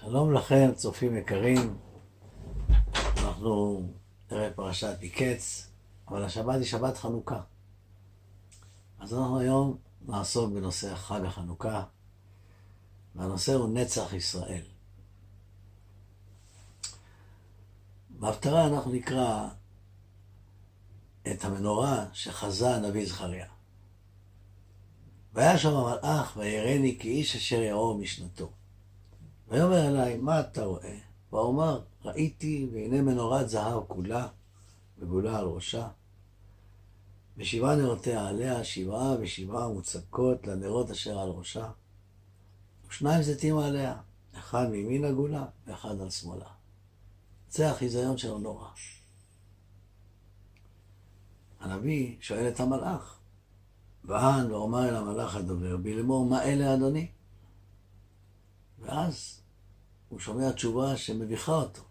שלום לכם, צופים יקרים. אנחנו נראה פרשת מקץ, אבל השבת היא שבת חנוכה. אז אנחנו היום נעסוק בנושא חג החנוכה, והנושא הוא נצח ישראל. בהפטרה אנחנו נקרא את המנורה שחזה הנביא זכריה. והיה שם המלאך ויראני כאיש אשר יאור משנתו. ויאמר אליי, מה אתה רואה? ואומר, ראיתי והנה מנורת זהב כולה, וגולה על ראשה. ושבעה נרותיה עליה, שבעה ושבעה מוצקות לנרות אשר על ראשה. ושניים זיתים עליה, אחד מימין הגולה ואחד על שמאלה. זה החיזיון של הנורא. הנביא שואל את המלאך, וען ואומר אל המלאך הדובר בי לאמור, מה אלה אדוני? ואז הוא שומע תשובה שמביכה אותו.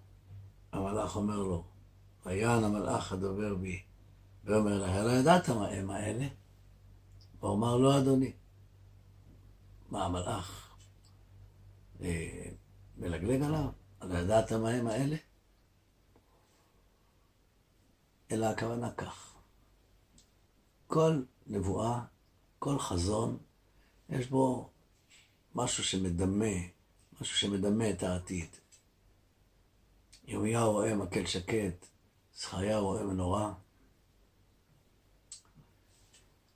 המלאך אומר לו, ויען המלאך הדובר בי, ואומר לה, לא ידעת מה הם האלה? הוא אמר לו, אדוני. מה המלאך אה, מלגלג עליו? לא ידעת מה הם האלה? אלא הכוונה כך. כל נבואה, כל חזון, יש בו משהו שמדמה, משהו שמדמה את העתיד. ירמיהו רואה מקל שקט, זכריה רואה מנורה.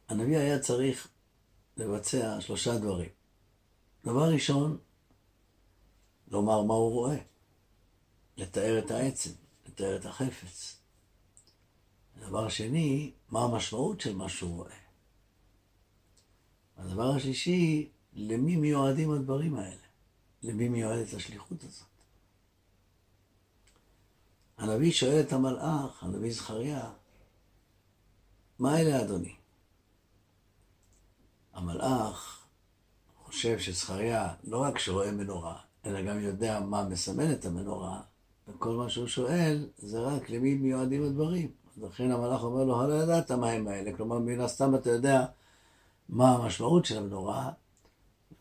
הנביא היה צריך לבצע שלושה דברים. דבר ראשון, לומר מה הוא רואה, לתאר את העצם, לתאר את החפץ. דבר שני, מה המשמעות של מה שהוא רואה. הדבר השלישי, למי מיועדים הדברים האלה? למי מיועדת השליחות הזאת? הנביא שואל את המלאך, הנביא זכריה, מה אלה אדוני? המלאך חושב שזכריה לא רק שרואה מנורה, אלא גם יודע מה מסמן את המנורה, וכל מה שהוא שואל זה רק למי מיועדים הדברים. לכן המלאך אומר לו, לא ידעת מה הם האלה, כלומר מן הסתם אתה יודע מה המשמעות של המנורה,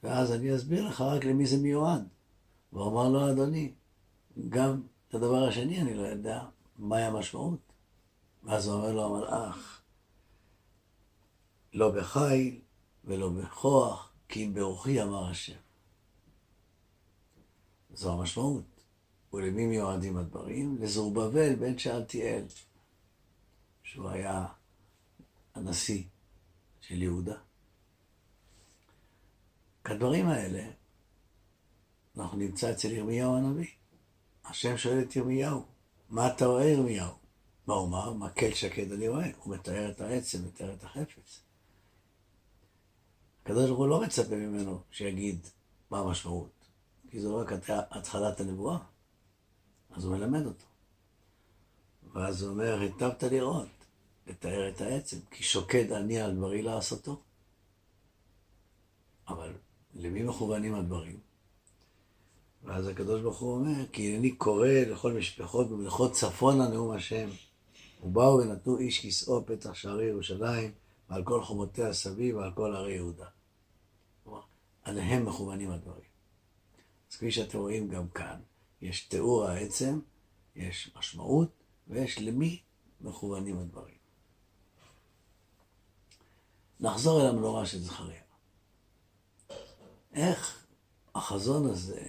ואז אני אסביר לך רק למי זה מיועד. והוא אמר לו, אדוני, גם את הדבר השני אני לא יודע, מהי המשמעות. ואז הוא אומר לו המלאך, לא בחיל ולא בכוח, כי אם ברוחי אמר השם. זו המשמעות. ולמי מיועדים הדברים? לזרובבל בן שאלתיאל, שהוא היה הנשיא של יהודה. כדברים האלה אנחנו נמצא אצל ירמיהו הנביא. השם שואל את ירמיהו, מה אתה רואה ירמיהו? מה הוא אמר? מקל שקד אני רואה. הוא מתאר את העצם, מתאר את החפץ. הקדוש ברוך הוא לא מצפה ממנו שיגיד מה המשמעות, כי זו רק התחלת הנבואה. אז הוא מלמד אותו. ואז הוא אומר, היטבת לראות, לתאר את העצם, כי שוקד אני על דברי לעשותו. אבל למי מכוונים הדברים? ואז הקדוש ברוך הוא אומר, כי אני קורא לכל משפחות במלכות צפון הנאום השם. ובאו ונתנו איש כסאו פתח שערי ירושלים, ועל כל חומותיה סביב, ועל כל ערי יהודה. כלומר, עליהם מכוונים הדברים. אז כפי שאתם רואים גם כאן, יש תיאור העצם, יש משמעות, ויש למי מכוונים הדברים. נחזור אל המנורה של זכריה. איך החזון הזה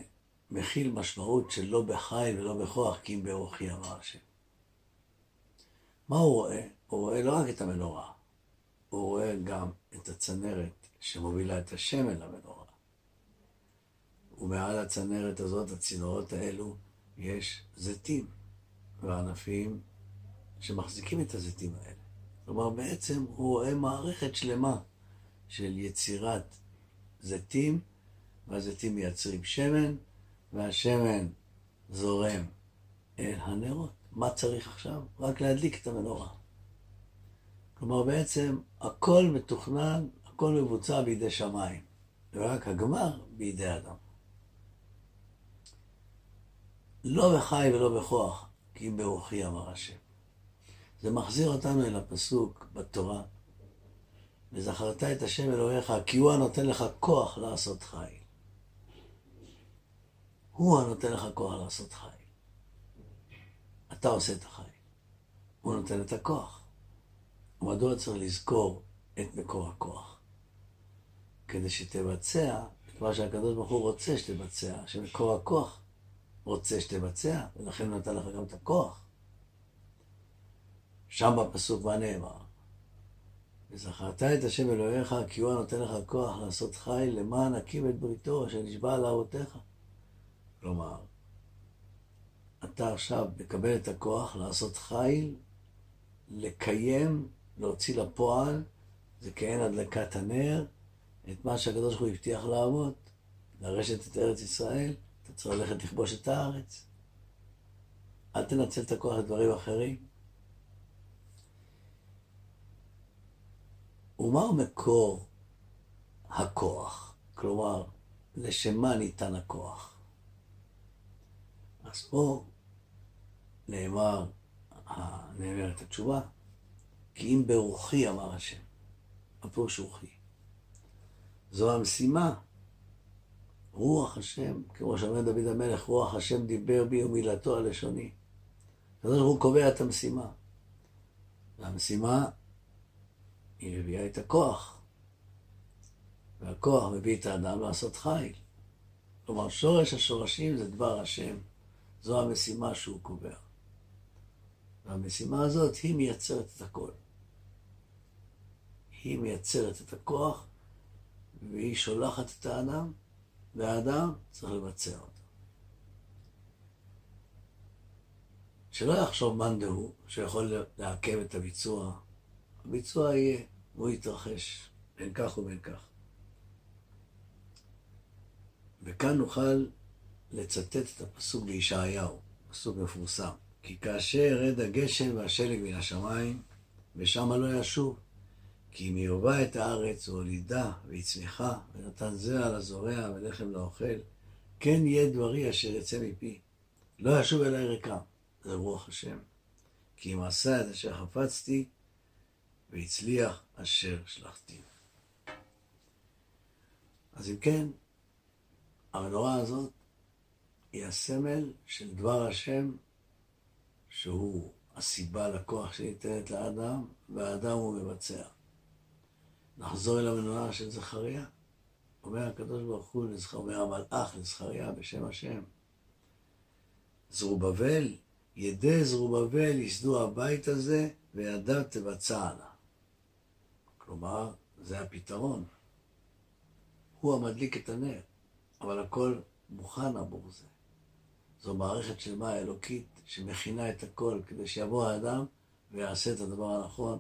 מכיל משמעות של לא בחי ולא בכוח, כי אם ברוחי אמר השם. מה הוא רואה? הוא רואה לא רק את המנורה, הוא רואה גם את הצנרת שמובילה את השמן למנורה. ומעל הצנרת הזאת, הצינורות האלו, יש זיתים וענפים שמחזיקים את הזיתים האלה. כלומר, בעצם הוא רואה מערכת שלמה של יצירת זיתים, והזיתים מייצרים שמן, והשמן זורם אל הנרות. מה צריך עכשיו? רק להדליק את המנורה. כלומר, בעצם הכל מתוכנן, הכל מבוצע בידי שמיים, ורק הגמר בידי אדם. לא בחי ולא בכוח, כי אם ברוחי אמר השם. זה מחזיר אותנו אל הפסוק בתורה, וזכרת את השם אלוהיך, כי הוא הנותן לך כוח לעשות חיל. הוא הנותן לך כוח לעשות חי. אתה עושה את החי. הוא נותן את הכוח. מדוע צריך לזכור את מקור הכוח? כדי שתבצע את מה שהקדוש ברוך הוא רוצה שתבצע, שמקור הכוח רוצה שתבצע, ולכן הוא נתן לך גם את הכוח. שם בפסוק מה נאמר? וזכרת את השם אלוהיך, כי הוא הנותן לך כוח לעשות חי למען הקים את בריתו, אשר נשבע על אבותיך. כלומר, אתה עכשיו מקבל את הכוח לעשות חיל, לקיים, להוציא לפועל, זה כעין הדלקת הנר, את מה שהקדוש ברוך הוא הבטיח לעבוד, לרשת את ארץ ישראל, אתה צריך ללכת לכבוש את הארץ. אל תנצל את הכוח לדברים אחרים. ומהו מקור הכוח? כלומר, לשם מה ניתן הכוח? אז פה נאמר, נאמרת התשובה, כי אם ברוחי אמר השם, הפירוש רוחי. זו המשימה. רוח השם, כמו שאומר דוד המלך, רוח השם דיבר בי ומילתו על לשוני. הקדוש ברוך הוא קובע את המשימה. והמשימה היא מביאה את הכוח. והכוח מביא את האדם לעשות חיל. כלומר, שורש השורשים זה דבר השם. זו המשימה שהוא קובע. והמשימה הזאת היא מייצרת את הכל. היא מייצרת את הכוח, והיא שולחת את האדם, והאדם צריך לבצע אותו. שלא יחשוב מאן דהוא שיכול לעכב את הביצוע. הביצוע יהיה, הוא יתרחש, בין כך ובין כך. וכאן נוכל לצטט את הפסוק בישעיהו, פסוק מפורסם. כי כאשר ירד הגשם והשלג מן השמיים, ושמה לא ישוב. כי אם ירבה את הארץ והולידה והצמיחה, ונתן זרע לזורע ולחם לאוכל, כן יהיה דברי אשר יצא מפי. לא ישוב אליי ריקם, זה רוח השם. כי אם עשה את אשר חפצתי, והצליח אשר שלחתי. אז אם כן, המנורה הזאת היא הסמל של דבר השם, שהוא הסיבה לכוח שניתנת לאדם, והאדם הוא מבצע. נחזור אל המנורה של זכריה. אומר הקדוש ברוך הוא, אומר המלאך לזכריה בשם השם. זרובבל, ידי זרובבל יסדו הבית הזה, וידיו תבצענה. כלומר, זה הפתרון. הוא המדליק את הנר, אבל הכל מוכן עבור זה. זו מערכת שלמה אלוקית שמכינה את הכל כדי שיבוא האדם ויעשה את הדבר הנכון,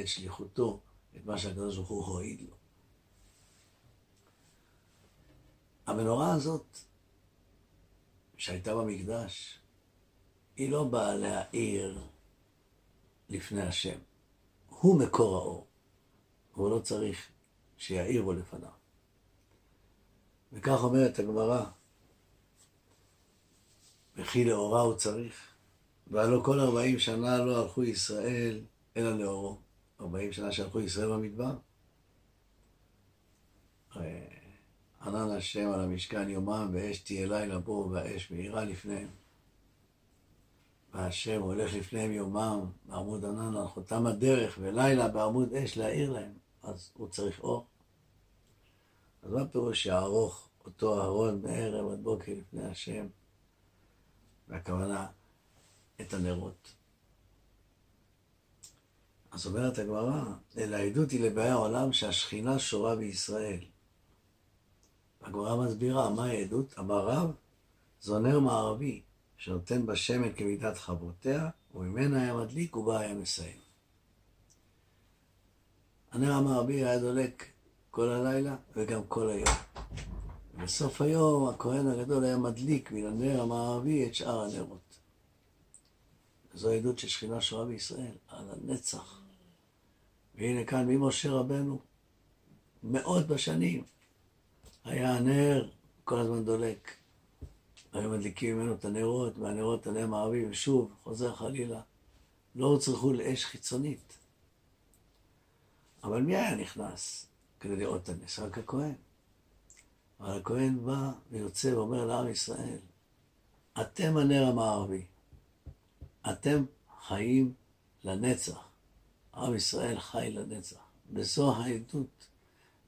את שליחותו, את מה שהקדוש ברוך הוא הועיד לו. המנורה הזאת, שהייתה במקדש, היא לא באה להאיר לפני השם. הוא מקור האור. הוא לא צריך שיעירו לפניו. וכך אומרת הגמרא, וכי לאורה הוא צריך, והלא כל ארבעים שנה לא הלכו ישראל אלא לאורו. ארבעים שנה שהלכו ישראל במדבר. ענן השם על המשכן יומם, ואש תהיה לילה בו, והאש מאירה לפניהם. והשם הולך לפניהם יומם, בעמוד ענן על חותם הדרך, ולילה בעמוד אש להאיר להם. אז הוא צריך אור. אז מה פירוש שיערוך אותו אהרון מערב עד בוקר לפני השם? והכוונה, את הנרות. אז אומרת הגמרא, אלא העדות היא לבאי העולם שהשכינה שורה בישראל. הגמרא מסבירה, מהי העדות? אמר רב, זו נר מערבי, שנותן בשמן כמידת חברותיה, וממנה היה מדליק ובה היה מסיים. הנר המערבי היה דולק כל הלילה וגם כל היום. בסוף היום הכהן הגדול היה מדליק מן הנר המערבי את שאר הנרות. זו עדות של שכינה שורה בישראל, על הנצח. והנה כאן ממשה רבנו, מאות בשנים, היה הנר כל הזמן דולק. היו מדליקים ממנו את הנרות, מהנרות הנר מערבי, ושוב, חוזר חלילה. לא הוצרכו לאש חיצונית. אבל מי היה נכנס כדי לראות את הנס? רק הכהן. אבל הכהן בא ויוצא ואומר לעם ישראל, אתם הנר המערבי. אתם חיים לנצח. עם ישראל חי לנצח. וזו העדות.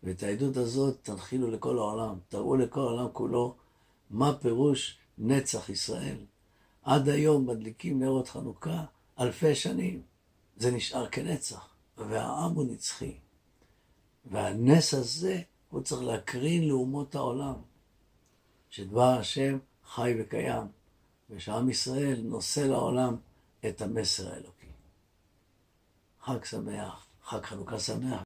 ואת העדות הזאת תנחילו לכל העולם. תראו לכל העולם כולו מה פירוש נצח ישראל. עד היום מדליקים נרות חנוכה אלפי שנים. זה נשאר כנצח, והעם הוא נצחי. והנס הזה, הוא צריך להקרין לאומות העולם, שדבר השם חי וקיים, ושעם ישראל נושא לעולם את המסר האלוקי. חג שמח, חג חנוכה שמח.